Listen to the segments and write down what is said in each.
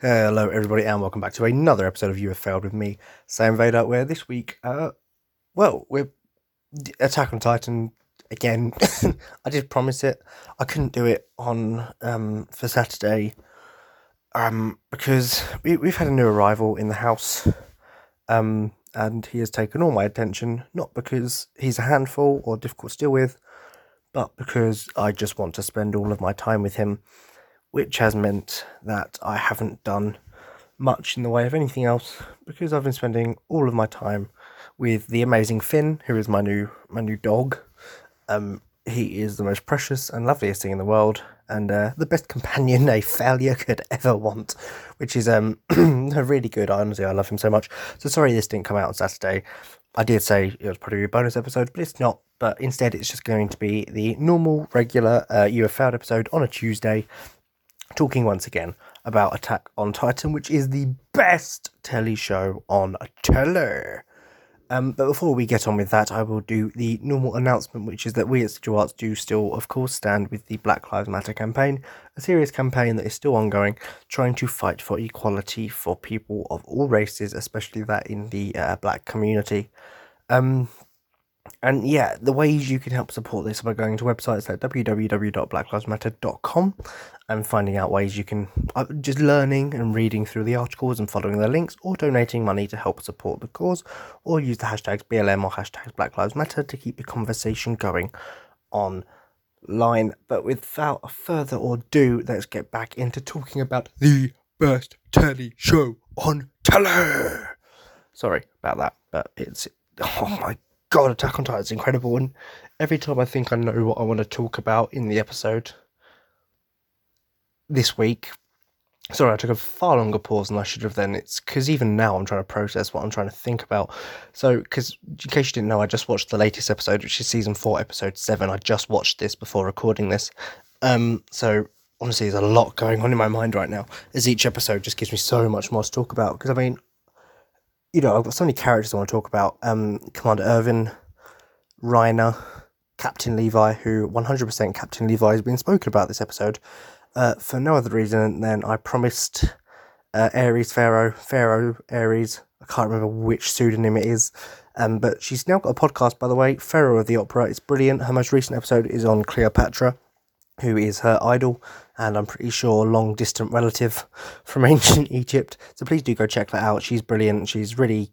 Hello, everybody, and welcome back to another episode of You Have Failed with me, Sam Vader. Where this week, uh, well, we're Attack on Titan again. I did promise it. I couldn't do it on um for Saturday, um, because we we've had a new arrival in the house, um, and he has taken all my attention. Not because he's a handful or difficult to deal with, but because I just want to spend all of my time with him which has meant that I haven't done much in the way of anything else because I've been spending all of my time with the amazing Finn, who is my new my new dog. Um, he is the most precious and loveliest thing in the world, and uh, the best companion a failure could ever want, which is um a really good. Honestly, I love him so much. So sorry this didn't come out on Saturday. I did say it was probably a bonus episode, but it's not. But instead, it's just going to be the normal, regular uh, You episode on a Tuesday talking once again about Attack on Titan, which is the best telly show on telly. Um, but before we get on with that, I will do the normal announcement, which is that we at Sigil Arts do still, of course, stand with the Black Lives Matter campaign, a serious campaign that is still ongoing, trying to fight for equality for people of all races, especially that in the uh, black community. Um, and yeah, the ways you can help support this are by going to websites like www.blacklivesmatter.com and finding out ways you can uh, just learning and reading through the articles and following the links or donating money to help support the cause or use the hashtags BLM or hashtags Black Lives Matter to keep the conversation going online. But without further ado, let's get back into talking about the best telly show on telly. Sorry about that, but it's oh my god, Attack on Titan is incredible. And every time I think I know what I want to talk about in the episode this week, sorry, I took a far longer pause than I should have then. It's because even now I'm trying to process what I'm trying to think about. So, because in case you didn't know, I just watched the latest episode, which is season four, episode seven. I just watched this before recording this. Um, so honestly, there's a lot going on in my mind right now. As each episode just gives me so much more to talk about. Because I mean, you know, I've got so many characters I want to talk about. Um, Commander Erwin, Reiner, Captain Levi, who 100% Captain Levi has been spoken about this episode, uh, for no other reason than I promised uh, Ares Pharaoh, Pharaoh Ares, I can't remember which pseudonym it is, um, but she's now got a podcast, by the way, Pharaoh of the Opera. It's brilliant. Her most recent episode is on Cleopatra, who is her idol, and I'm pretty sure long distant relative from ancient Egypt. So please do go check that out. She's brilliant. She's really,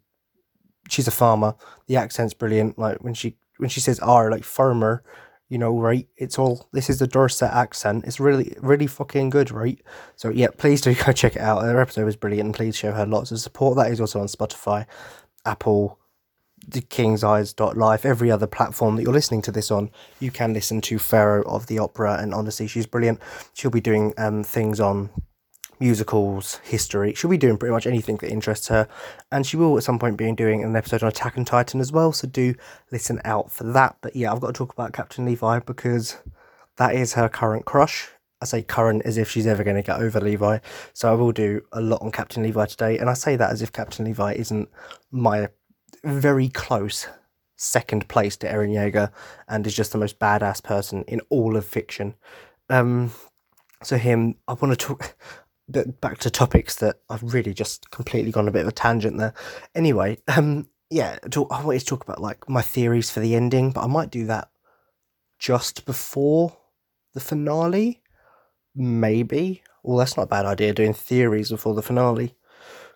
she's a farmer. The accent's brilliant. Like when she when she says "r," like farmer, you know, right? It's all this is the Dorset accent. It's really really fucking good, right? So yeah, please do go check it out. Her episode was brilliant, and please show her lots of support. That is also on Spotify, Apple, the King's Eyes dot Life, every other platform that you're listening to this on, you can listen to Pharaoh of the Opera, and honestly, she's brilliant. She'll be doing um, things on musicals, history. She'll be doing pretty much anything that interests her, and she will at some point be doing an episode on Attack on Titan as well. So do listen out for that. But yeah, I've got to talk about Captain Levi because that is her current crush. I say current as if she's ever going to get over Levi. So I will do a lot on Captain Levi today, and I say that as if Captain Levi isn't my very close second place to Eren Yeager and is just the most badass person in all of fiction. Um, so him, I want to talk back to topics that I've really just completely gone a bit of a tangent there. Anyway, um, yeah, talk, I wanted to talk about like my theories for the ending, but I might do that just before the finale, maybe. Well, that's not a bad idea doing theories before the finale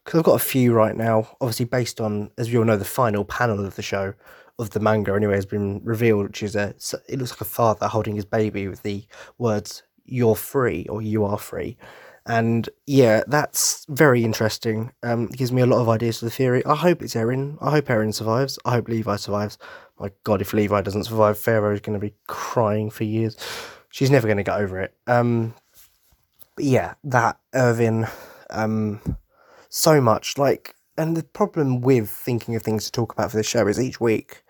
because I've got a few right now, obviously based on, as we all know, the final panel of the show of the manga anyway has been revealed, which is a it looks like a father holding his baby with the words "You're free" or "You are free," and yeah, that's very interesting. Um, gives me a lot of ideas for the theory. I hope it's Eren. I hope Eren survives. I hope Levi survives. My God, if Levi doesn't survive, Pharaoh is going to be crying for years. She's never going to get over it. Um, but yeah, that Erwin. Um, so much. Like, and the problem with thinking of things to talk about for this show is each week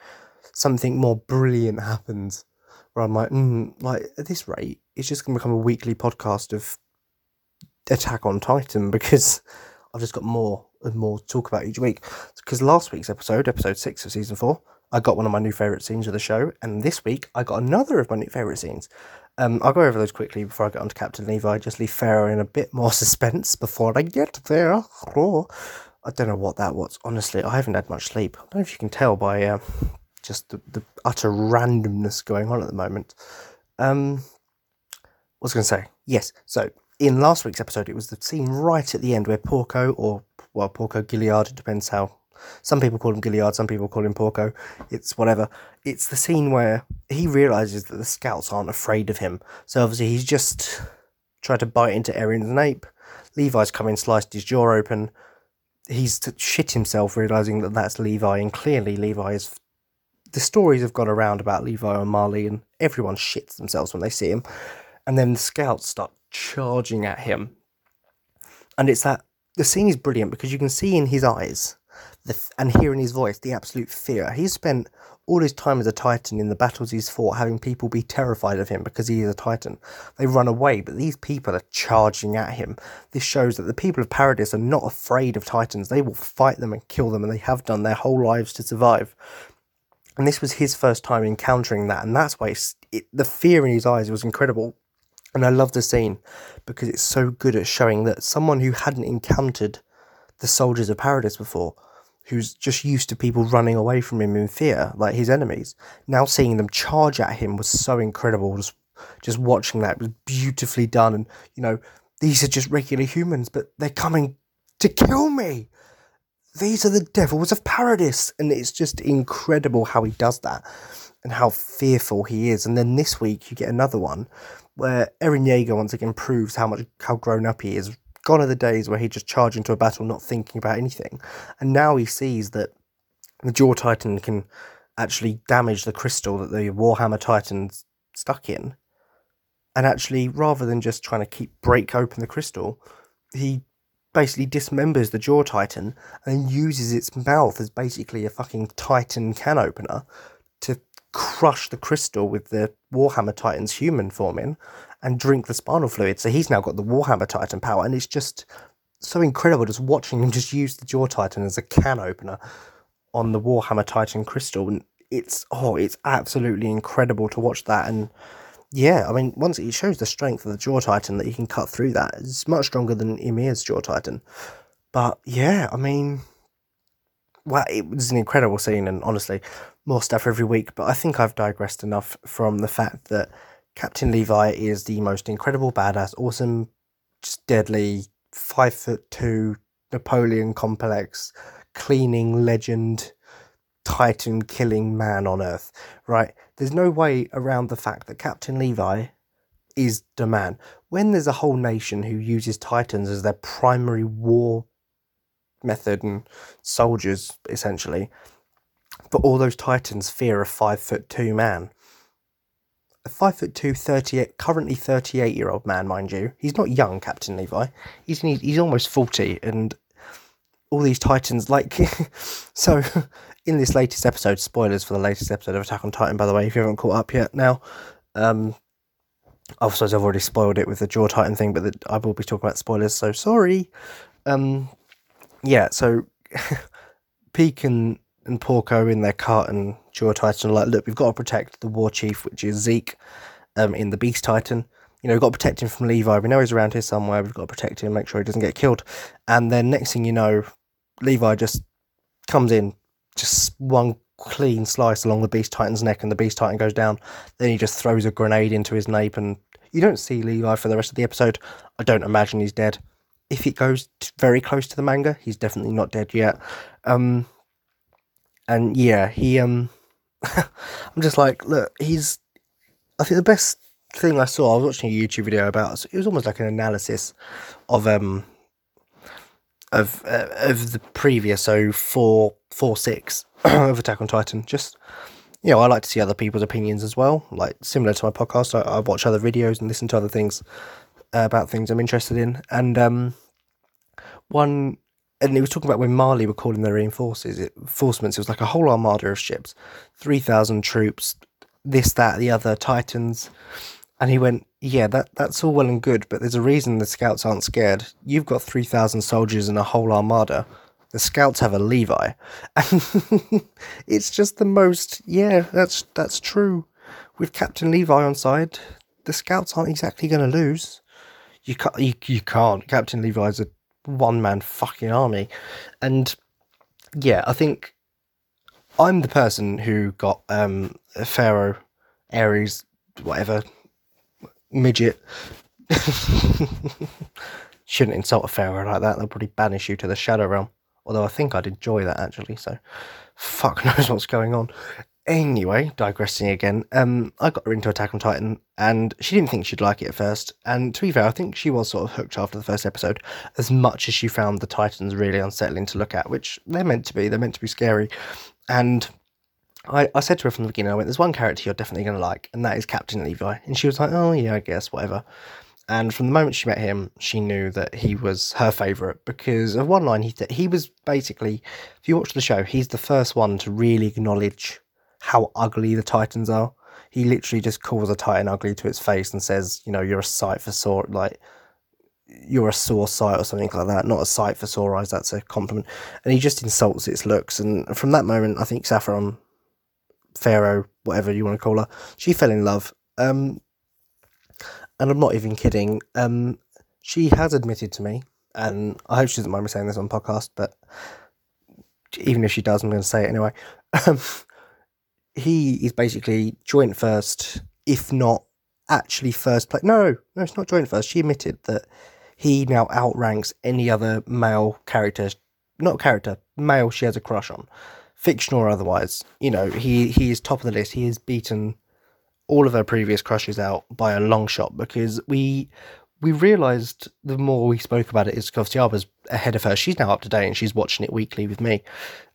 something more brilliant happens. Where I'm like, mm, like at this rate, it's just going to become a weekly podcast of Attack on Titan because I've just got more and more to talk about each week. Because last week's episode, episode six of season four, I got one of my new favourite scenes of the show, and this week I got another of my new favourite scenes. Um, I'll go over those quickly before I get on to Captain Levi. Just leave Pharaoh in a bit more suspense before I get there. Oh, I don't know what that was. Honestly, I haven't had much sleep. I don't know if you can tell by uh, just the, the, utter randomness going on at the moment. Um, what was going to say? Yes. So in last week's episode, it was the scene right at the end where Porco, or well, Porco Galliard, it depends how. Some people call him Galliard, some people call him Porco. It's whatever. It's the scene where he realizes that the scouts aren't afraid of him. So obviously he's just tried to bite into Eren's nape. Levi's come in, sliced his jaw open. He's shit himself, realizing that that's Levi, and clearly Levi is. The stories have gone around about Levi and Marley, and everyone shits themselves when they see him. And then the scouts start charging at him. And it's that the scene is brilliant because you can see in his eyes the, and hearing his voice the absolute fear. He's spent all his time as a Titan in the battles he's fought having people be terrified of him because he is a Titan. They run away, but these people are charging at him. This shows that the people of Paradis are not afraid of Titans. They will fight them and kill them, and they have done their whole lives to survive. And this was his first time encountering that, and that's why it, the fear in his eyes was incredible. And I love the scene because it's so good at showing that someone who hadn't encountered the soldiers of Paradis before, who's just used to people running away from him in fear, like his enemies, now seeing them charge at him was so incredible. Just, just watching that was beautifully done. And, you know, these are just regular humans, but they're coming to kill me. These are the devils of paradise, And it's just incredible how he does that and how fearful he is. And then this week you get another one where Eren Yeager once again proves how much how grown up he is. Gone are the days where he just charged into a battle not thinking about anything, and now he sees that the Jaw Titan can actually damage the crystal that the Warhammer Titan's stuck in, and actually rather than just trying to keep break open the crystal, he basically dismembers the Jaw Titan and uses its mouth as basically a fucking Titan can opener to crush the crystal with the Warhammer Titan's human form in and drink the spinal fluid. So he's now got the Warhammer Titan power, and it's just so incredible just watching him just use the Jaw Titan as a can opener on the Warhammer Titan crystal. And it's oh, it's absolutely incredible to watch that. And yeah, I mean, once it shows the strength of the Jaw Titan that he can cut through that. It's much stronger than Ymir's Jaw Titan. But yeah, I mean, well, it was an incredible scene, and honestly, more stuff every week. But I think I've digressed enough from the fact that Captain Levi is the most incredible, badass, awesome, just deadly, five foot two, Napoleon complex, cleaning legend, Titan killing man on Earth. Right? There's no way around the fact that Captain Levi is the man. When there's a whole nation who uses Titans as their primary war method and soldiers, essentially, but all those Titans fear a five foot two man. A five foot two, 38, currently 38 year old man, mind you. He's not young, Captain Levi. He's, he's almost 40, and all these Titans, like. so, in this latest episode, spoilers for the latest episode of Attack on Titan, by the way, if you haven't caught up yet now. Um, I've already spoiled it with the Jaw Titan thing, but the, I will be talking about spoilers, so sorry. Um, yeah, so Pieck and and Porco in their cart and Jaw Titan are like, look, we've got to protect the war chief, which is Zeke, um, in the Beast Titan. You know, we've got to protect him from Levi. We know he's around here somewhere. We've got to protect him, make sure he doesn't get killed. And then next thing you know, Levi just comes in, just one clean slice along the Beast Titan's neck, and the Beast Titan goes down. Then he just throws a grenade into his nape, and you don't see Levi for the rest of the episode. I don't imagine he's dead. If it goes very close to the manga, he's definitely not dead yet. Um, and yeah, he um, I'm just like, look, he's. I think the best thing I saw, I was watching a YouTube video about. It was almost like an analysis of um, of uh, of the previous, so four four six of Attack on Titan. Just you know, I like to see other people's opinions as well. Like similar to my podcast, I, I watch other videos and listen to other things uh, about things I'm interested in. And um, one and he was talking about when Marley were calling their reinforcements. It. It was like a whole armada of ships, three thousand troops, this, that, the other, Titans. And he went, "Yeah, that that's all well and good, but there's a reason the scouts aren't scared. You've got three thousand soldiers and a whole armada. The Scouts have a Levi, and it's just the most. Yeah, that's that's true. With Captain Levi on side, the Scouts aren't exactly going to lose. You can't. You, you can't. Captain Levi's a one man fucking army, and yeah, I think I'm the person who got um Pharaoh, Ares, whatever, midget. Shouldn't insult a Pharaoh like that. They'll probably banish you to the Shadow Realm. Although I think I'd enjoy that actually. So, fuck knows what's going on. Anyway, digressing again, um, I got her into Attack on Titan, and she didn't think she'd like it at first. And to be fair, I think she was sort of hooked after the first episode, as much as she found the Titans really unsettling to look at, which they're meant to be. They're meant to be scary. And I, I said to her from the beginning, I went, "There's one character you're definitely going to like, and that is Captain Levi." And she was like, "Oh yeah, I guess whatever." And from the moment she met him, she knew that he was her favourite because of one line he th- he was basically, if you watch the show, he's the first one to really acknowledge how ugly the Titans are. He literally just calls a Titan ugly to its face and says, you know, you're a sight for sore, like you're a sore sight or something like that. Not a sight for sore eyes. That's a compliment. And he just insults its looks. And from that moment, I think Saffron, Pharaoh, whatever you want to call her, she fell in love. Um, and I'm not even kidding. Um, she has admitted to me, and I hope she doesn't mind me saying this on podcast, but even if she does, I'm going to say it anyway. He is basically joint first, if not actually first place. No, no, it's not joint first. She admitted that he now outranks any other male character, not character, male she has a crush on, fictional or otherwise. You know, he he is top of the list. He has beaten all of her previous crushes out by a long shot because we we realised the more we spoke about it Tiaba's ahead of her. She's now up to date and she's watching it weekly with me.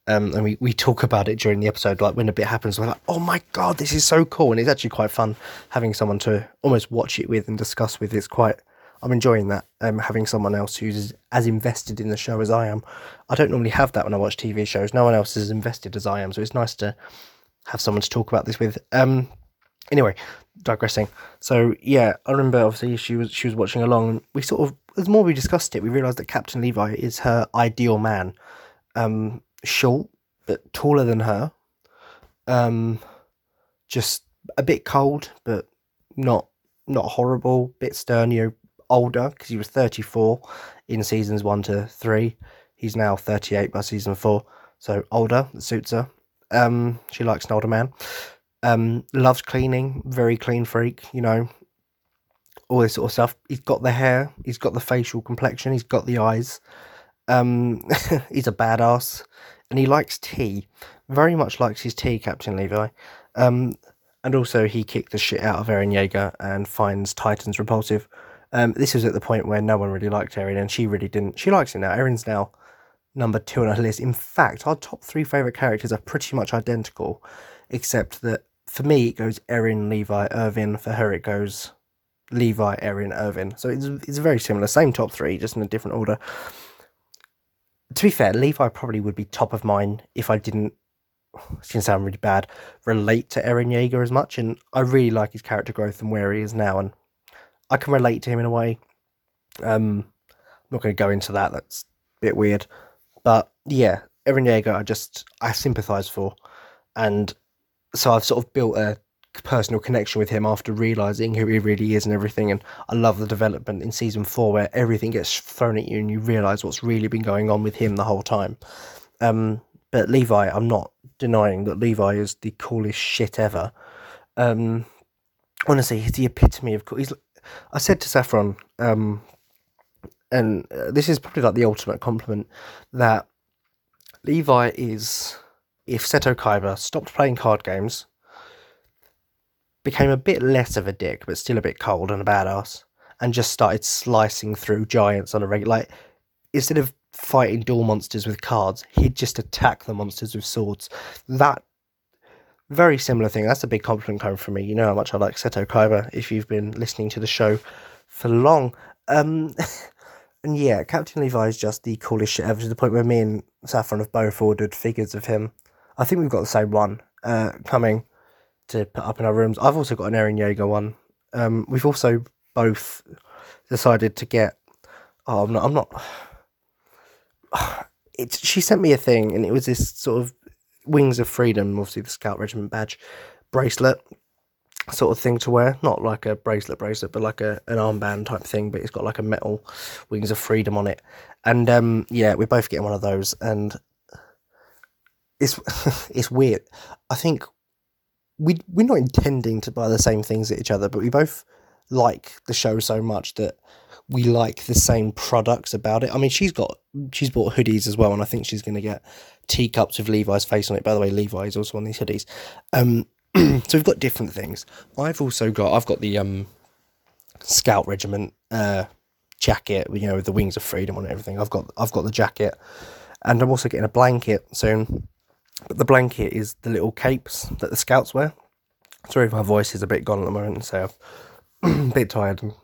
Um, and we, we talk about it during the episode, like when a bit happens, we're like, oh my god, this is so cool. And it's actually quite fun having someone to almost watch it with and discuss with. It's quite, I'm enjoying that. Um, having someone else who's as invested in the show as I am. I don't normally have that when I watch TV shows. No one else is as invested as I am. So it's nice to have someone to talk about this with. Um, Anyway, digressing. So yeah, I remember obviously she was she was watching along. and We sort of as more we discussed it, we realised that Captain Levi is her ideal man. Um, short but taller than her. Um, just a bit cold, but not not horrible. Bit stern, you know, older because he was thirty four in seasons one to three. He's now thirty eight by season four, so older. That suits her. Um, she likes an older man. Um, loves cleaning, very clean freak, you know, all this sort of stuff. He's got the hair, he's got the facial complexion, he's got the eyes. Um, he's a badass, and he likes tea. Very much likes his tea, Captain Levi. Um, and also he kicked the shit out of Eren Yeager and finds Titans repulsive. Um, this was at the point where no one really liked Eren, and she really didn't. She likes him now. Eren's now number two on our list. In fact, our top three favorite characters are pretty much identical, except that for me, it goes Eren, Levi, Erwin. For her, it goes Levi, Eren, Erwin. So it's, it's very similar. Same top three, just in a different order. To be fair, Levi probably would be top of mine if I didn't, it's to sound really bad, relate to Eren Yeager as much. And I really like his character growth and where he is now. And I can relate to him in a way. Um, I'm not going to go into that. That's a bit weird. But yeah, Eren Yeager, I just, I sympathise for. And so I've sort of built a personal connection with him after realizing who he really is and everything. And I love the development in season four where everything gets thrown at you and you realize what's really been going on with him the whole time. Um, but Levi, I'm not denying that Levi is the coolest shit ever. Um, honestly, he's the epitome of cool. He's, I said to Saffron, um, and uh, this is probably like the ultimate compliment that Levi is if Seto Kaiba stopped playing card games, became a bit less of a dick, but still a bit cold and a badass, and just started slicing through giants on a regular, like instead of fighting duel monsters with cards, he'd just attack the monsters with swords. That very similar thing. That's a big compliment coming from me. You know how much I like Seto Kaiba if you've been listening to the show for long. Um, and yeah, Captain Levi is just the coolest shit ever to the point where me and Saffron have both ordered figures of him I think we've got the same one uh, coming to put up in our rooms. I've also got an Eren Yeager one. Um, we've also both decided to get. Oh, I'm not. I'm not. it's she sent me a thing, and it was this sort of Wings of Freedom, obviously the Scout Regiment badge bracelet sort of thing to wear. Not like a bracelet bracelet, but like a an armband type thing. But it's got like a metal Wings of Freedom on it. And um, yeah, we're both getting one of those, and it's it's weird. I think we we're not intending to buy the same things at each other, but we both like the show so much that we like the same products about it. I mean, she's got she's bought hoodies as well, and I think she's going to get teacups with Levi's face on it. By the way, Levi is also on these hoodies. Um, so we've got different things. I've also got I've got the um, Scout Regiment uh, jacket, you know, with the wings of freedom on everything. I've got I've got the jacket, and I'm also getting a blanket soon. But the blanket is the little capes that the scouts wear. Sorry if my voice is a bit gone at the moment, so I'm a bit tired and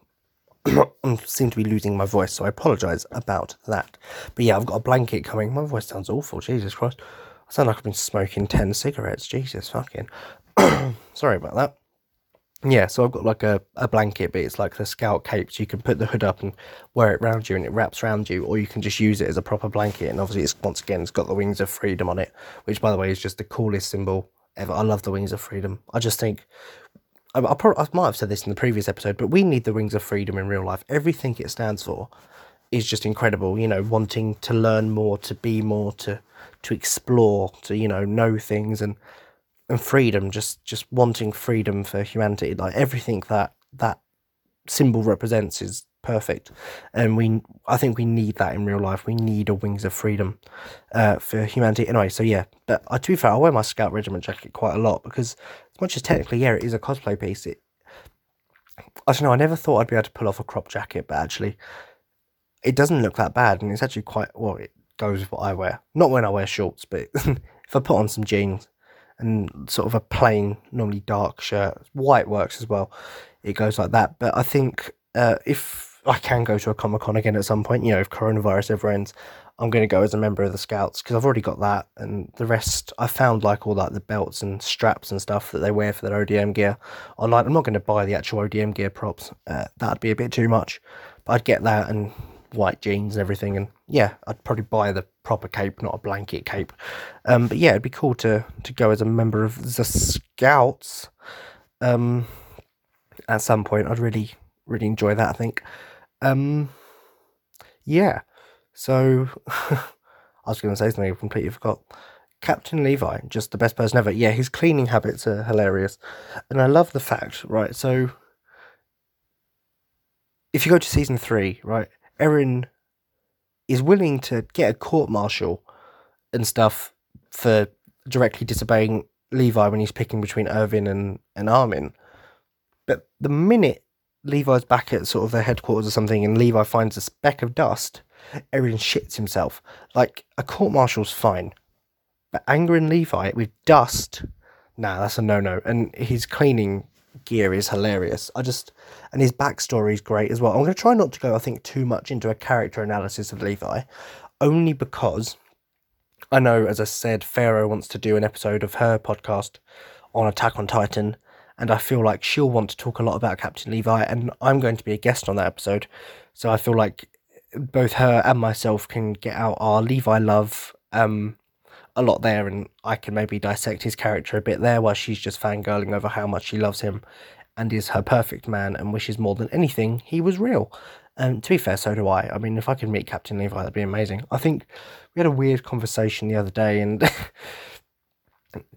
I seem to be losing my voice, so I apologise about that. But yeah, I've got a blanket coming. My voice sounds awful, Jesus Christ. I sound like I've been smoking 10 cigarettes, Jesus fucking. Sorry about that. Yeah, so I've got like a, a blanket, but it's like the scout cape, so you can put the hood up and wear it around you and it wraps around you, or you can just use it as a proper blanket. And obviously, it's once again, it's got the wings of freedom on it, which by the way is just the coolest symbol ever. I love the wings of freedom. I just think I, I, I might have said this in the previous episode, but we need the wings of freedom in real life. Everything it stands for is just incredible. You know, wanting to learn more, to be more, to to explore, to you know know things, and and freedom. Just just wanting freedom for humanity. Like everything that that symbol represents is perfect and we i think we need that in real life we need a wings of freedom uh, for humanity anyway so yeah but uh, to be fair i wear my scout regiment jacket quite a lot because as much as technically yeah it is a cosplay piece it i don't know i never thought i'd be able to pull off a crop jacket but actually it doesn't look that bad and it's actually quite well it goes with what i wear not when i wear shorts but if i put on some jeans and sort of a plain normally dark shirt white works as well it goes like that but i think uh, if I can go to a Comic Con again at some point. You know, if coronavirus ever ends, I'm going to go as a member of the Scouts because I've already got that, and the rest I found like all like the belts and straps and stuff that they wear for their ODM gear online. I'm not going to buy the actual ODM gear props. Uh, that'd be a bit too much, but I'd get that and white jeans and everything, and yeah, I'd probably buy the proper cape, not a blanket cape. Um, but yeah, it'd be cool to to go as a member of the Scouts. Um, at some point, I'd really really enjoy that. I think. Um, yeah. So I was going to say something I completely forgot. Captain Levi, just the best person ever. Yeah, his cleaning habits are hilarious, and I love the fact. Right, so if you go to season three, right, Eren is willing to get a court martial and stuff for directly disobeying Levi when he's picking between Erwin and, and Armin. But the minute Levi's back at sort of their headquarters or something, and Levi finds a speck of dust, Eren shits himself. Like, a court martial's fine, but angering Levi with dust, nah, that's a no no. And his cleaning gear is hilarious. I just, and his backstory is great as well. I'm going to try not to go, I think, too much into a character analysis of Levi, only because I know, as I said, Pharaoh wants to do an episode of her podcast on Attack on Titan and I feel like she'll want to talk a lot about Captain Levi, and I'm going to be a guest on that episode. So I feel like both her and myself can get out our Levi love um, a lot there, and I can maybe dissect his character a bit there while she's just fangirling over how much she loves him and is her perfect man and wishes more than anything he was real. And to be fair, so do I. I mean, if I could meet Captain Levi, that'd be amazing. I think we had a weird conversation the other day, and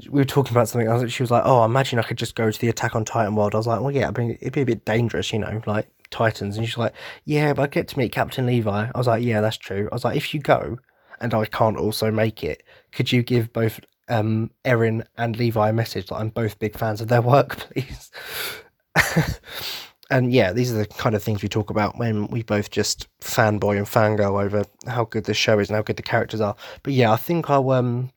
we were talking about something. Was, she was like, "Oh, imagine I could just go to the Attack on Titan world." I was like, "Well, yeah, I mean, it'd be a bit dangerous, you know, like Titans." And she's like, "Yeah, but I get to meet Captain Levi." I was like, "Yeah, that's true." I was like, "If you go, and I can't also make it, could you give both um, Eren and Levi a message that I'm both big fans of their work, please?" and yeah, these are the kind of things we talk about when we both just fanboy and fangirl over how good this show is and how good the characters are. But yeah, I think I'll um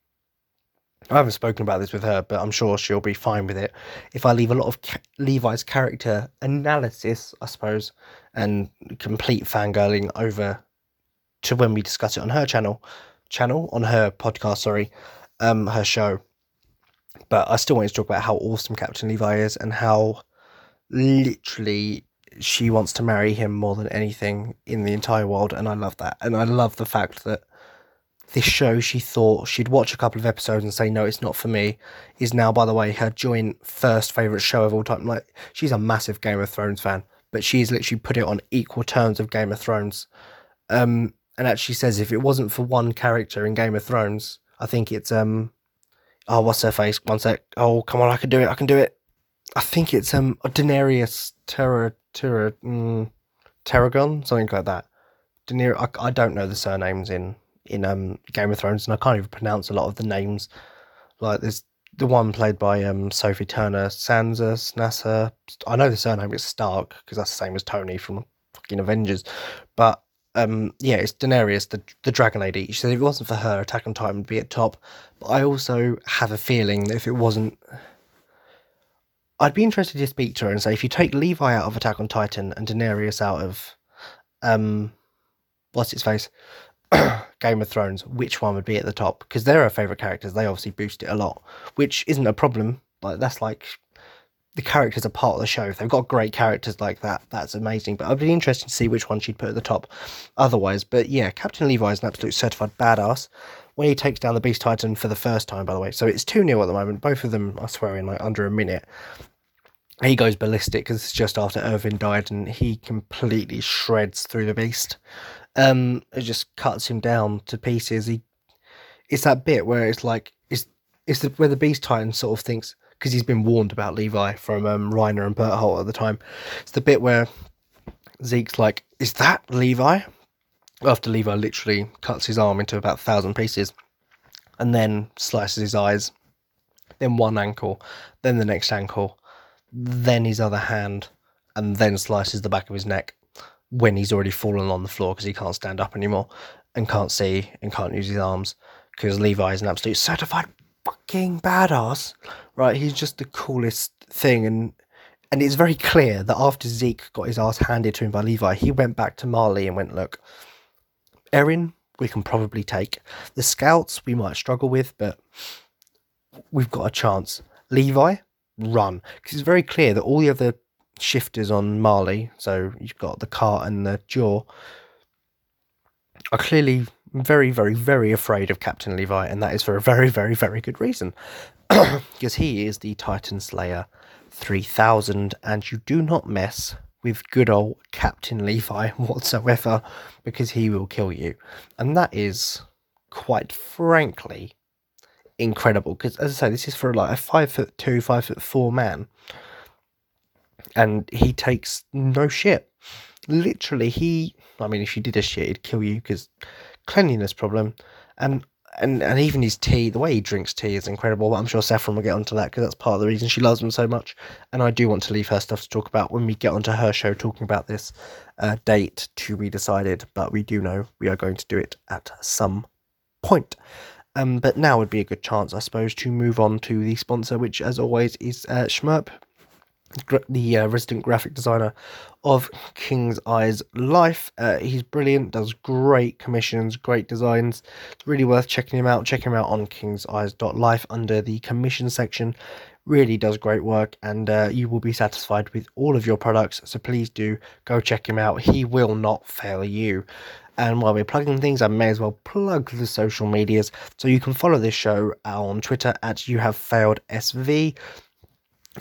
I haven't spoken about this with her, but I'm sure she'll be fine with it. If I leave a lot of ca- Levi's character analysis, I suppose, and complete fangirling over to when we discuss it on her channel, channel on her podcast, sorry, um, her show. But I still want to talk about how awesome Captain Levi is and how literally she wants to marry him more than anything in the entire world, and I love that. And I love the fact that this show she thought she'd watch a couple of episodes and say no it's not for me is now by the way her joint first favorite show of all time like she's a massive game of thrones fan but she's literally put it on equal terms of game of thrones um and actually says if it wasn't for one character in game of thrones i think it's um oh what's her face one sec oh come on i can do it i can do it i think it's um daenerys terror terror mm, something like that. Daenerys, I, I don't know the surnames in in um, Game of Thrones, and I can't even pronounce a lot of the names. Like there's the one played by um, Sophie Turner, Sansa, Nasa. I know the surname is Stark because that's the same as Tony from fucking Avengers. But um, yeah, it's Daenerys, the the Dragon Lady. She said if it wasn't for her, Attack on Titan would be at top. But I also have a feeling that if it wasn't, I'd be interested to speak to her and say if you take Levi out of Attack on Titan and Daenerys out of um, what's its face, Game of Thrones, which one would be at the top? Because they're our favorite characters. They obviously boost it a lot, which isn't a problem. Like that's like the characters are part of the show. If they've got great characters like that, that's amazing. But I'd be interested to see which one she'd put at the top. Otherwise, but yeah, Captain Levi is an absolute certified badass. When he takes down the Beast Titan for the first time, by the way, so it's two 0 at the moment. Both of them, I swear, in like under a minute. He goes ballistic because it's just after Erwin died, and he completely shreds through the Beast um, it just cuts him down to pieces. He, it's that bit where it's like it's it's the, where the Beast Titan sort of thinks because he's been warned about Levi from um, Reiner and Bertholdt at the time. It's the bit where Zeke's like, "Is that Levi?" After Levi literally cuts his arm into about a thousand pieces, and then slices his eyes, then one ankle, then the next ankle, then his other hand, and then slices the back of his neck when he's already fallen on the floor because he can't stand up anymore and can't see and can't use his arms because Levi is an absolute certified fucking badass, right? He's just the coolest thing, and and it's very clear that after Zeke got his ass handed to him by Levi, he went back to Marley and went, look, Eren, we can probably take the scouts. We might struggle with, but we've got a chance. Levi, run because it's very clear that all the other shifters on Marley, so you've got the cart and the jaw, are clearly very, very, very afraid of Captain Levi, and that is for a very, very, very good reason. because he is the Titan Slayer 3000, and you do not mess with good old Captain Levi whatsoever, because he will kill you. And that is, quite frankly, incredible. Because, as I say, this is for like a five foot two, five foot four man and he takes no shit. Literally, he. I mean, if you did a shit, he'd kill you because cleanliness problem, and and and even his tea, the way he drinks tea is incredible. But I'm sure Saffron will get onto that because that's part of the reason she loves him so much. And I do want to leave her stuff to talk about when we get onto her show, talking about this uh, date to be decided. But we do know we are going to do it at some point. Um, but now would be a good chance, I suppose, to move on to the sponsor, which, as always, is uh, the uh, resident graphic designer of King's Eyes Life. Uh, he's brilliant, does great commissions, great designs. It's really worth checking him out. Check him out on kingseyes.life under the commission section. Really does great work, and uh, you will be satisfied with all of your products. So please do go check him out. He will not fail you. And while we're plugging things, I may as well plug the social medias. So you can follow this show on Twitter at You Have Failed SV.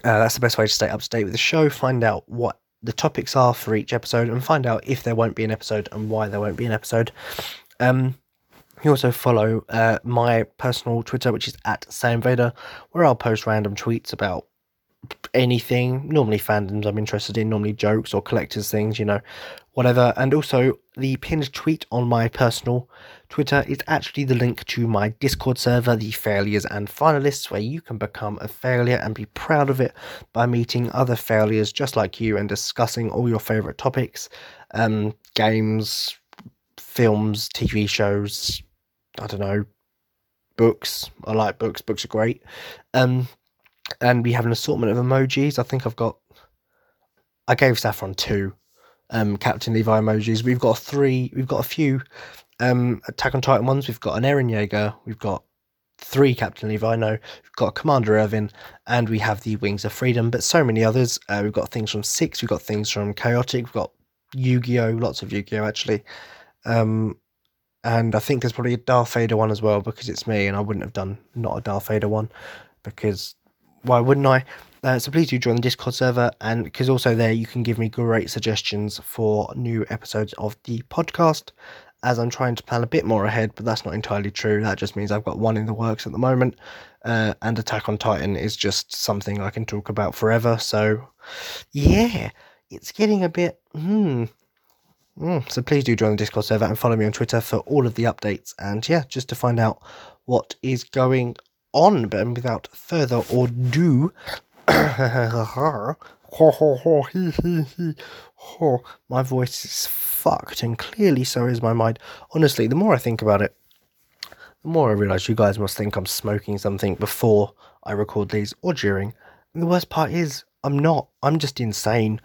Uh, that's the best way to stay up to date with the show. Find out what the topics are for each episode and find out if there won't be an episode and why there won't be an episode. Um, you also follow uh, my personal Twitter, which is at Sam Vader, where I'll post random tweets about anything, normally fandoms I'm interested in, normally jokes or collectors things, you know, whatever. And also, the pinned tweet on my personal Twitter is actually the link to my Discord server, the Failures and Finalists, where you can become a failure and be proud of it by meeting other failures just like you and discussing all your favorite topics, um, games, films, TV shows, I don't know, books. I like books, books are great. Um, and we have an assortment of emojis. I think I've got. I gave Saffron two um, Captain Levi emojis. We've got three. We've got a few um, Attack on Titan ones. We've got an Eren Yeager. We've got three Captain Levi. No, we've got Commander Erwin, and we have the Wings of Freedom. But so many others. Uh, we've got things from Six. We've got things from Chaotic. We've got Yu Gi Oh. Lots of Yu Gi Oh. Actually. Um, and I think there's probably a Darth Vader one as well because it's me, and I wouldn't have done not a Darth Vader one because why wouldn't I? Uh, so please do join the Discord server, and because also there you can give me great suggestions for new episodes of the podcast. As I'm trying to plan a bit more ahead, but that's not entirely true. That just means I've got one in the works at the moment, uh, and Attack on Titan is just something I can talk about forever. So, yeah, it's getting a bit hmm. Mm, so please do join the Discord server and follow me on Twitter for all of the updates and yeah, just to find out what is going on. But without further ado, my voice is fucked and clearly so is my mind. Honestly, the more I think about it, the more I realise you guys must think I'm smoking something before I record these or during. And the worst part is I'm not. I'm just insane.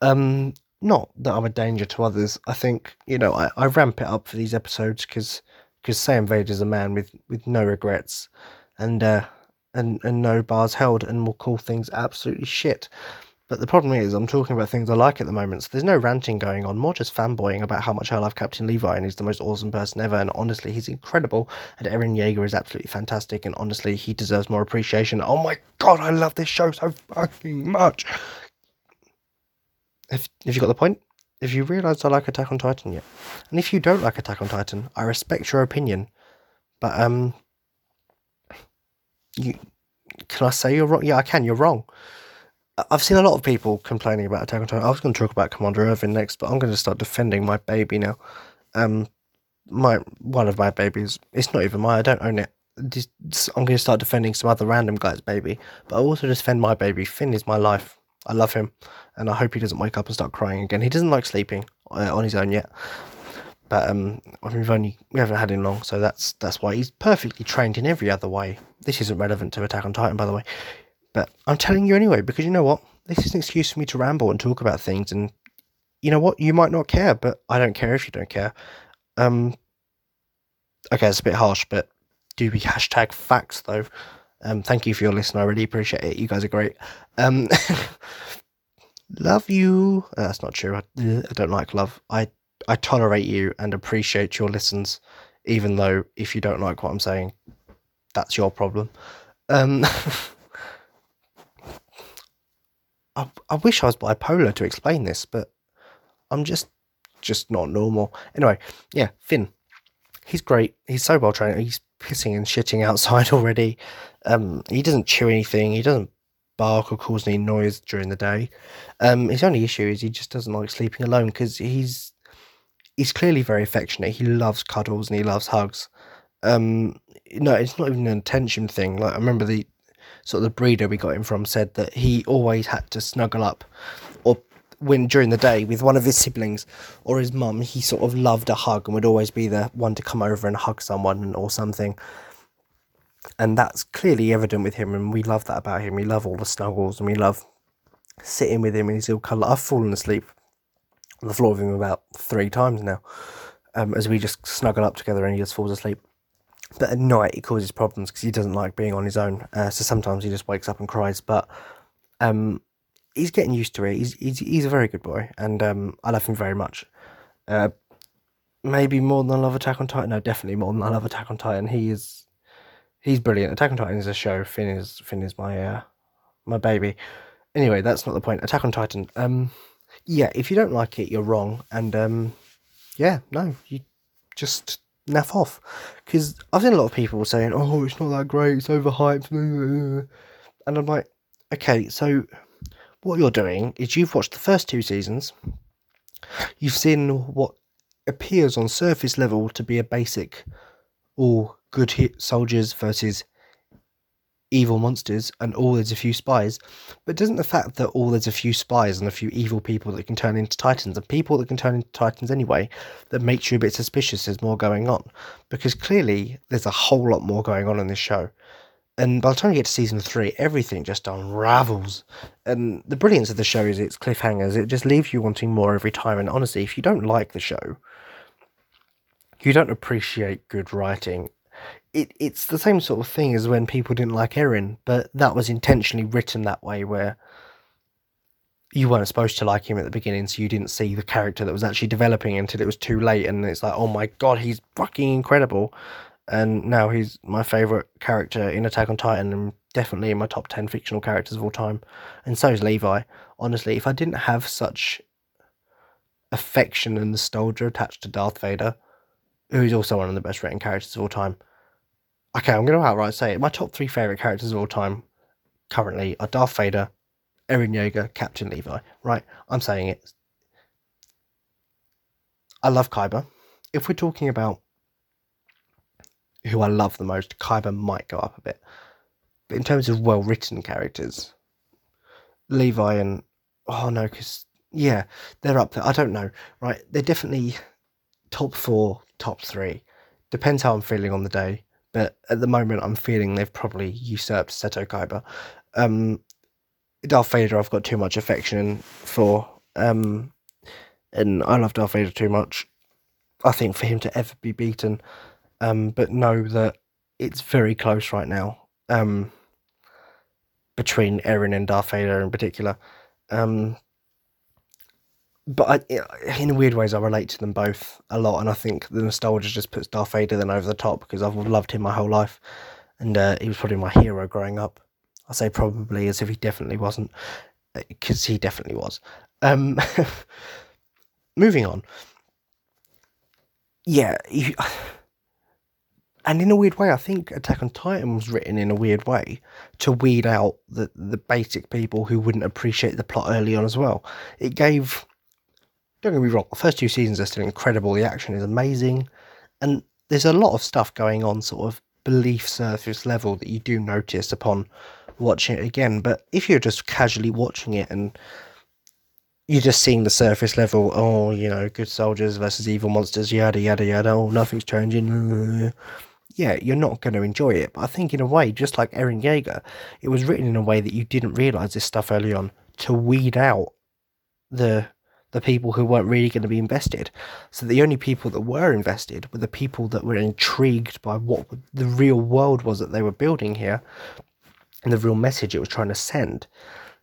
Um, not that I'm a danger to others. I think you know I, I ramp it up for these episodes because because Sam Vader's a man with with no regrets, and uh, and and no bars held, and will call things absolutely shit. But the problem is, I'm talking about things I like at the moment, so there's no ranting going on, more just fanboying about how much I love Captain Levi and he's the most awesome person ever. And honestly, he's incredible. And Eren Yeager is absolutely fantastic. And honestly, he deserves more appreciation. Oh my god, I love this show so fucking much. Have, have you got the point? If you realise I like Attack on Titan yet, and if you don't like Attack on Titan, I respect your opinion, but um, you can I say you're wrong? Yeah, I can. You're wrong. I've seen a lot of people complaining about Attack on Titan. I was going to talk about Commander Erwin next, but I'm going to start defending my baby now. Um, my one of my babies. It's not even mine. I don't own it. I'm going to start defending some other random guy's baby, but I also defend my baby. Finn is my life. I love him, and I hope he doesn't wake up and start crying again. He doesn't like sleeping uh, on his own yet, but um, we've only we haven't had him long, so that's that's why he's perfectly trained in every other way. This isn't relevant to Attack on Titan, by the way, but I'm telling you anyway because you know what? This is an excuse for me to ramble and talk about things, and you know what? You might not care, but I don't care if you don't care. Um, okay, it's a bit harsh, but do be hashtag facts though. Um, thank you for your listen. I really appreciate it. You guys are great. Um, love you. Uh, that's not true. I, I, don't like love. I I tolerate you and appreciate your listens, even though if you don't like what I'm saying, that's your problem. Um, I I wish I was bipolar to explain this, but I'm just just not normal. Anyway, yeah, Finn. He's great. He's so well trained. He's pissing and shitting outside already. Um, he doesn't chew anything. He doesn't bark or cause any noise during the day. Um, his only issue is he just doesn't like sleeping alone because he's he's clearly very affectionate. He loves cuddles and he loves hugs. Um, no, it's not even an attention thing. Like I remember the sort of the breeder we got him from said that he always had to snuggle up or when during the day with one of his siblings or his mum, he sort of loved a hug and would always be the one to come over and hug someone or something. And that's clearly evident with him, and we love that about him. We love all the snuggles and we love sitting with him in his little colour. I've fallen asleep the floor with him about three times now um, as we just snuggle up together and he just falls asleep. But at night, it causes problems because he doesn't like being on his own. Uh, so sometimes he just wakes up and cries. But um, he's getting used to it. He's he's, he's a very good boy, and um, I love him very much. Uh, maybe more than I love Attack on Titan. No, definitely more than I love Attack on Titan. He is he's brilliant. Attack on Titan is a show. Finn is Finn is my uh, my baby. Anyway, that's not the point. Attack on Titan. Um, yeah, if you don't like it, you're wrong. And um, yeah, no, you just naff off. Because I've seen a lot of people saying, "Oh, it's not that great. It's overhyped," and I'm like, okay, so what you're doing is you've watched the first two seasons, you've seen what appears on surface level to be a basic all good hit soldiers versus evil monsters and all there's a few spies but doesn't the fact that all there's a few spies and a few evil people that can turn into titans and people that can turn into titans anyway that makes you a bit suspicious there's more going on because clearly there's a whole lot more going on in this show and by the time you get to season three, everything just unravels. And the brilliance of the show is its cliffhangers. It just leaves you wanting more every time. And honestly, if you don't like the show, you don't appreciate good writing. It it's the same sort of thing as when people didn't like Eren, but that was intentionally written that way, where you weren't supposed to like him at the beginning, so you didn't see the character that was actually developing until it was too late, and it's like, oh my god, he's fucking incredible. And now he's my favorite character in Attack on Titan, and definitely in my top ten fictional characters of all time. And so is Levi. Honestly, if I didn't have such affection and nostalgia attached to Darth Vader, who is also one of the best written characters of all time. Okay, I'm going to outright say it. My top three favorite characters of all time currently are Darth Vader, Eren Yeager, Captain Levi. Right, I'm saying it. I love Kaiba. If we're talking about who I love the most, Kaiba might go up a bit. But in terms of well written characters, Levi and oh no, because yeah, they're up there. I don't know, right? They're definitely top four, top three. Depends how I'm feeling on the day. But at the moment, I'm feeling they've probably usurped Seto Kaiba. Um, Darth Vader, I've got too much affection for. Um, and I love Darth Vader too much. I think for him to ever be beaten. Um, but know that it's very close right now. Um, between Eren and Darth Vader in particular. Um, but I, in weird ways, I relate to them both a lot, and I think the nostalgia just puts Darth Vader then over the top because I've loved him my whole life, and uh, he was probably my hero growing up. I say probably as if he definitely wasn't, because uh, he definitely was. Um, moving on. Yeah, he, and in a weird way, I think Attack on Titan was written in a weird way to weed out the the basic people who wouldn't appreciate the plot early on as well. It gave don't get me wrong, the first two seasons are still incredible. The action is amazing, and there's a lot of stuff going on, sort of belief surface level that you do notice upon watching it again. But if you're just casually watching it and you're just seeing the surface level, oh, you know, good soldiers versus evil monsters, yada yada yada, oh, nothing's changing. Yeah, you're not going to enjoy it. But I think, in a way, just like Eren Yeager, it was written in a way that you didn't realize this stuff early on to weed out the the people who weren't really going to be invested. So the only people that were invested were the people that were intrigued by what the real world was that they were building here and the real message it was trying to send.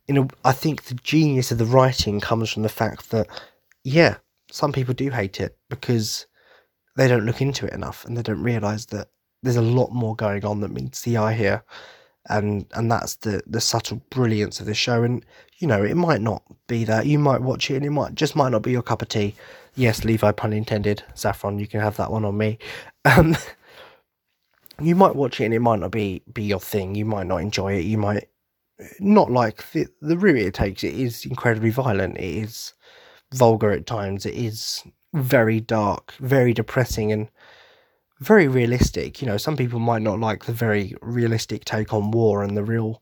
You know, I think the genius of the writing comes from the fact that, yeah, some people do hate it because they don't look into it enough and they don't realize that there's a lot more going on that meets the eye here and and that's the the subtle brilliance of the show. And you know it might not be that. You might watch it and it might just might not be your cup of tea. Yes levi pun intended. Saffron you can have that one on me. Um you might watch it and it might not be be your thing. You might not enjoy it. You might not like the the route it takes. It is incredibly violent. It is vulgar at times. It is very dark very depressing and very realistic. You know, some people might not like the very realistic take on war and the real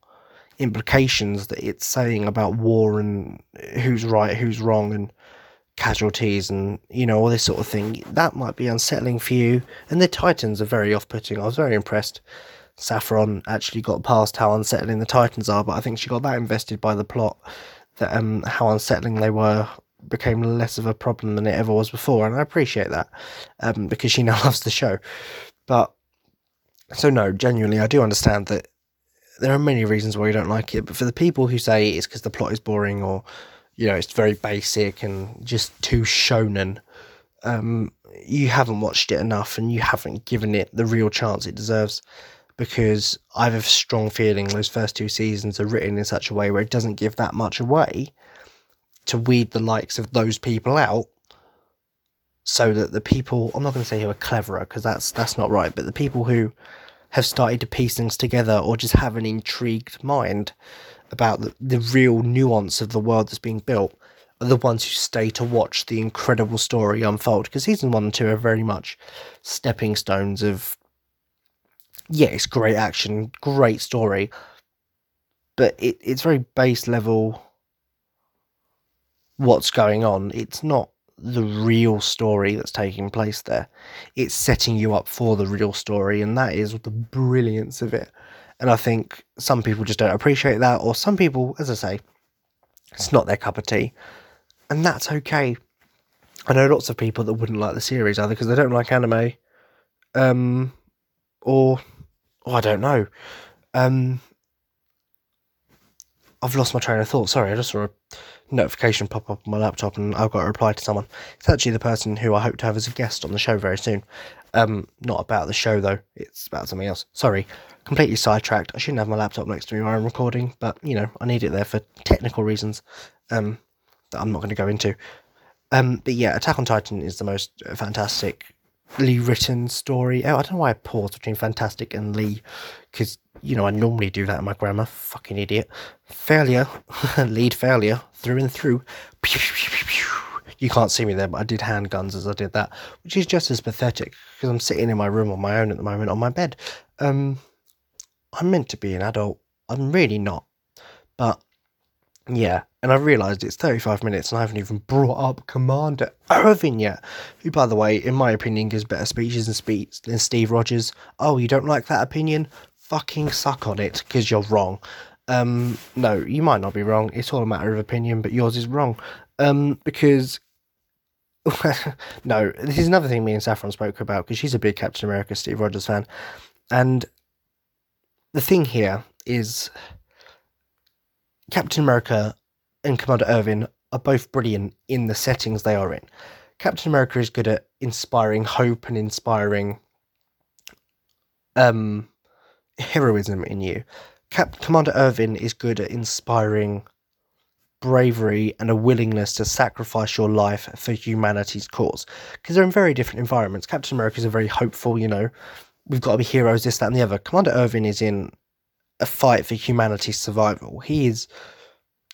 implications that it's saying about war and who's right, who's wrong, and casualties and you know all this sort of thing. That might be unsettling for you. And the Titans are very off-putting. I was very impressed. Saffron actually got past how unsettling the Titans are, but I think she got that invested by the plot that um how unsettling they were became less of a problem than it ever was before, and I appreciate that um, because she now loves the show. But so no, genuinely, I do understand that there are many reasons why you don't like it. But for the people who say it's because the plot is boring or you know it's very basic and just too shonen, um, you haven't watched it enough and you haven't given it the real chance it deserves. Because I have a strong feeling those first two seasons are written in such a way where it doesn't give that much away to weed the likes of those people out so that the people I'm not going to say who are cleverer because that's that's not right but the people who have started to piece things together or just have an intrigued mind about the, the real nuance of the world that's being built are the ones who stay to watch the incredible story unfold because season one and two are very much stepping stones of yeah it's great action great story but it, it's very base level what's going on. It's not the real story that's taking place there. It's setting you up for the real story, and that is the brilliance of it. And I think some people just don't appreciate that, or some people, as I say, it's not their cup of tea, and that's okay. I know lots of people that wouldn't like the series either because they don't like anime, um, or, I don't know. Um, I've lost my train of thought. Sorry, I just saw a notification pop up on my laptop and I've got to reply to someone. It's actually the person who I hope to have as a guest on the show very soon. Um, not about the show though, it's about something else. Sorry, completely sidetracked. I shouldn't have my laptop next to me while I'm recording, but you know, I need it there for technical reasons um, that I'm not going to go into. Um, but yeah, Attack on Titan is the most fantastically written story. Oh, I don't know why I paused between fantastic and Lee, because you know I normally do that in my grammar. Fucking idiot. Failure, lead failure through and through. You can't see me there, but I did handguns as I did that, which is just as pathetic because I'm sitting in my room on my own at the moment on my bed. Um, I'm meant to be an adult. I'm really not. But yeah, and I've realised it's 35 minutes and I haven't even brought up Commander Erwin yet, who, by the way, in my opinion, gives better speeches than, spe- than Steve Rogers. Oh, you don't like that opinion? Fucking suck on it, because you're wrong. Um, no, you might not be wrong. It's all a matter of opinion, but yours is wrong. Um, because no, this is another thing me and Saffron spoke about because she's a big Captain America Steve Rogers fan, and the thing here is Captain America and Commander Erwin are both brilliant in the settings they are in. Captain America is good at inspiring hope and inspiring um, heroism in you. Cap- Commander Erwin is good at inspiring bravery and a willingness to sacrifice your life for humanity's cause. Because they're in very different environments. Captain America is a very hopeful, you know, we've got to be heroes, this, that, and the other. Commander Erwin is in a fight for humanity's survival. He is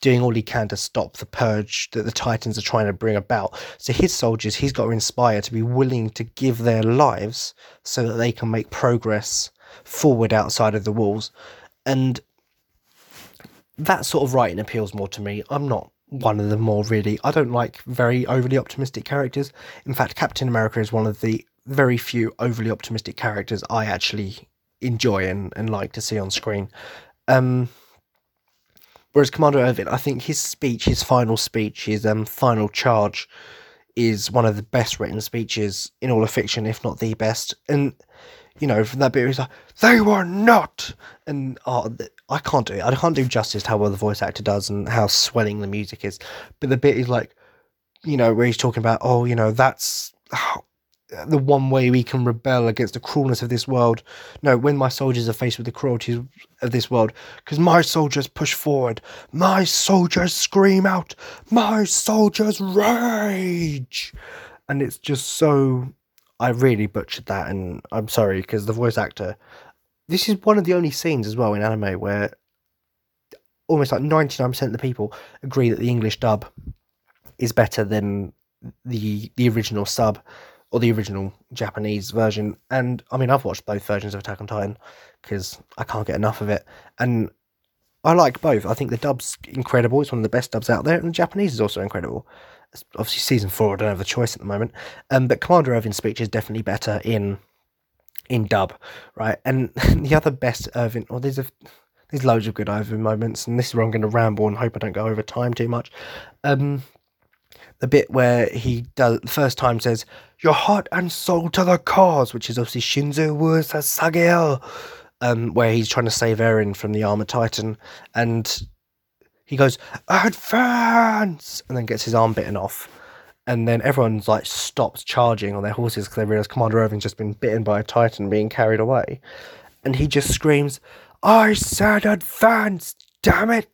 doing all he can to stop the purge that the Titans are trying to bring about. So his soldiers, he's got to inspire to be willing to give their lives so that they can make progress forward outside of the walls. And that sort of writing appeals more to me. I'm not one of the more really. I don't like very overly optimistic characters. In fact, Captain America is one of the very few overly optimistic characters I actually enjoy and, and like to see on screen. Um, whereas Commander Erwin, I think his speech, his final speech, his um, final charge, is one of the best written speeches in all of fiction, if not the best. And you know, from that bit, he's like, "They were not," and oh, I can't do it. I can't do justice how well the voice actor does and how swelling the music is. But the bit is like, you know, where he's talking about, oh, you know, that's oh, the one way we can rebel against the cruelness of this world. No, when my soldiers are faced with the cruelties of this world, because my soldiers push forward, my soldiers scream out, my soldiers rage, and it's just so. I really butchered that, and I'm sorry because the voice actor. This is one of the only scenes as well in anime where almost like 99% of the people agree that the English dub is better than the the original sub or the original Japanese version. And I mean, I've watched both versions of Attack on Titan because I can't get enough of it. And I like both. I think the dub's incredible. It's one of the best dubs out there, and the Japanese is also incredible. obviously, season four, I don't have the choice at the moment. Um, but Commander Erwin's speech is definitely better in in dub, right? And the other best Erwin, or there's a there's loads of good Erwin moments, and this is where I'm going to ramble and hope I don't go over time too much. Um, the bit where he does the first time says your heart and soul to the cause, which is obviously Shinzo Sagel, um, where he's trying to save Eren from the armor titan, and he goes advance, and then gets his arm bitten off, and then everyone's like stops charging on their horses because they realize Commander Erwin's just been bitten by a titan, being carried away, and he just screams, "I said advance, damn it!"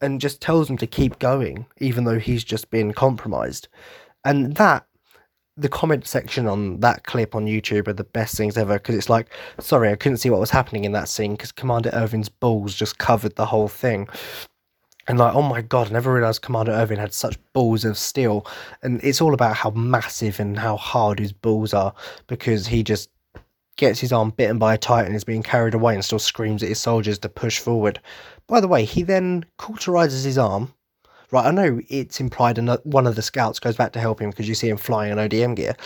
And just tells him to keep going, even though he's just been compromised. And that, the comment section on that clip on YouTube are the best things ever because it's like, sorry, I couldn't see what was happening in that scene because Commander Erwin's balls just covered the whole thing. And like, oh my god, I never realized Commander Erwin had such balls of steel. And it's all about how massive and how hard his balls are because he just gets his arm bitten by a titan, is being carried away, and still screams at his soldiers to push forward. By the way, he then cauterizes his arm. Right, I know it's implied one of the scouts goes back to help him because you see him flying an ODM gear.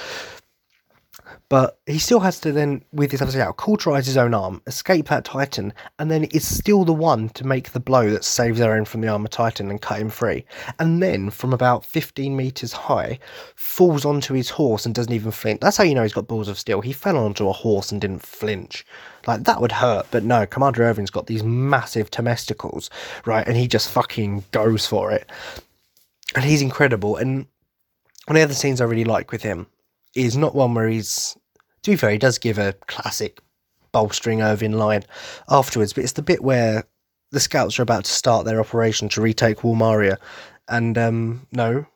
But he still has to then, with his other out, cauterize his own arm, escape that Titan, and then is still the one to make the blow that saves Eren from the armor Titan and cut him free. And then, from about 15 meters high, falls onto his horse and doesn't even flinch. That's how you know he's got balls of steel. He fell onto a horse and didn't flinch. Like, that would hurt, but no, Commander Erwin's got these massive temesticles, right? And he just fucking goes for it. And he's incredible. And one of the other scenes I really like with him is not one where he's to be fair, he does give a classic bolstering Erwin line afterwards, but it's the bit where the scouts are about to start their operation to retake Wall Maria, and um, no,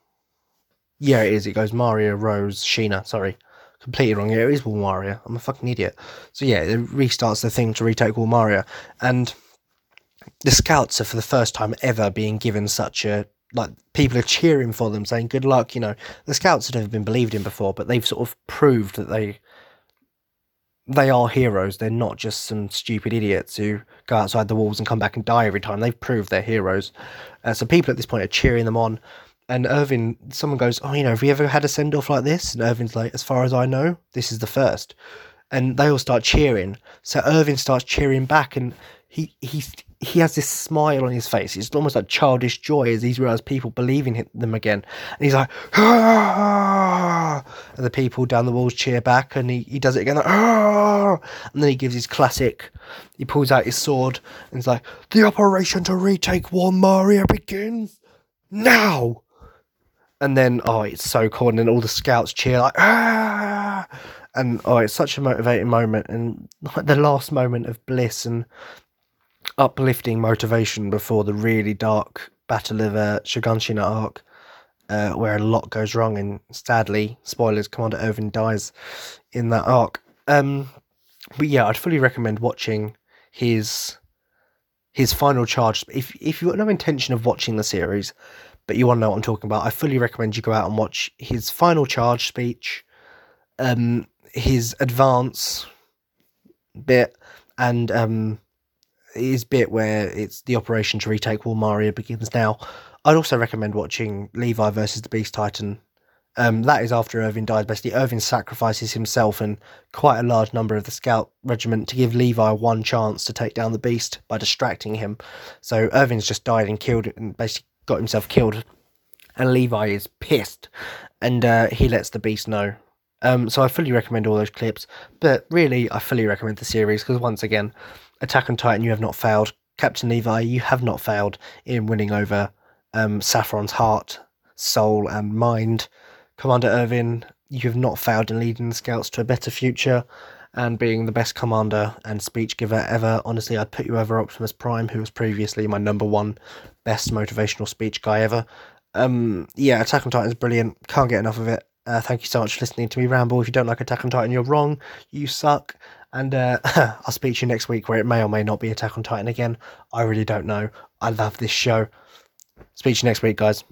yeah, it is. It goes Maria, Rose, Sheena. Sorry, completely wrong. Yeah, it is Wall Maria. I'm a fucking idiot. So yeah, it restarts the thing to retake Wall Maria, and the scouts are for the first time ever being given such a like people are cheering for them, saying good luck. You know, the scouts had never been believed in before, but they've sort of proved that they they are heroes. They're not just some stupid idiots who go outside the walls and come back and die every time. They've proved they're heroes. Uh, so people at this point are cheering them on. And Erwin, someone goes, Oh, you know, have we ever had a send off like this? And Erwin's like, As far as I know, this is the first. And they all start cheering. So Erwin starts cheering back and he, he he has this smile on his face. It's almost like childish joy as he realizes people believe in them again. And he's like, and the people down the walls cheer back, and he, he does it again, like, and then he gives his classic. He pulls out his sword and he's like, "The operation to retake Wall Maria begins now." And then, oh, it's so cool, and then all the scouts cheer like, ah! and oh, it's such a motivating moment, and like the last moment of bliss and uplifting motivation before the really dark Battle of uh, Shiganshina arc, uh, where a lot goes wrong, and sadly, spoilers, Commander Erwin dies in that arc. Um, but yeah, I'd fully recommend watching his his final charge. If if you've got no intention of watching the series, but you want to know what I'm talking about, I fully recommend you go out and watch his final charge speech, um, his advance bit, and um, his bit where it's the operation to retake Wall Maria begins now. I'd also recommend watching Levi versus the Beast Titan. Um, that is after Erwin dies. Basically, Erwin sacrifices himself and quite a large number of the scout regiment to give Levi one chance to take down the beast by distracting him. So Erwin's just died and killed and basically got himself killed. And Levi is pissed and uh, he lets the beast know. Um, so I fully recommend all those clips. But really, I fully recommend the series because once again, Attack on Titan, you have not failed. Captain Levi, you have not failed in winning over um, Saffron's heart, soul, and mind. Commander Erwin, you have not failed in leading the scouts to a better future and being the best commander and speech giver ever. Honestly, I'd put you over Optimus Prime, who was previously my number one best motivational speech guy ever. Um, yeah, Attack on Titan is brilliant. Can't get enough of it. Uh, thank you so much for listening to me ramble. If you don't like Attack on Titan, you're wrong. You suck. And uh, I'll speak to you next week where it may or may not be Attack on Titan again. I really don't know. I love this show. Speak to you next week, guys.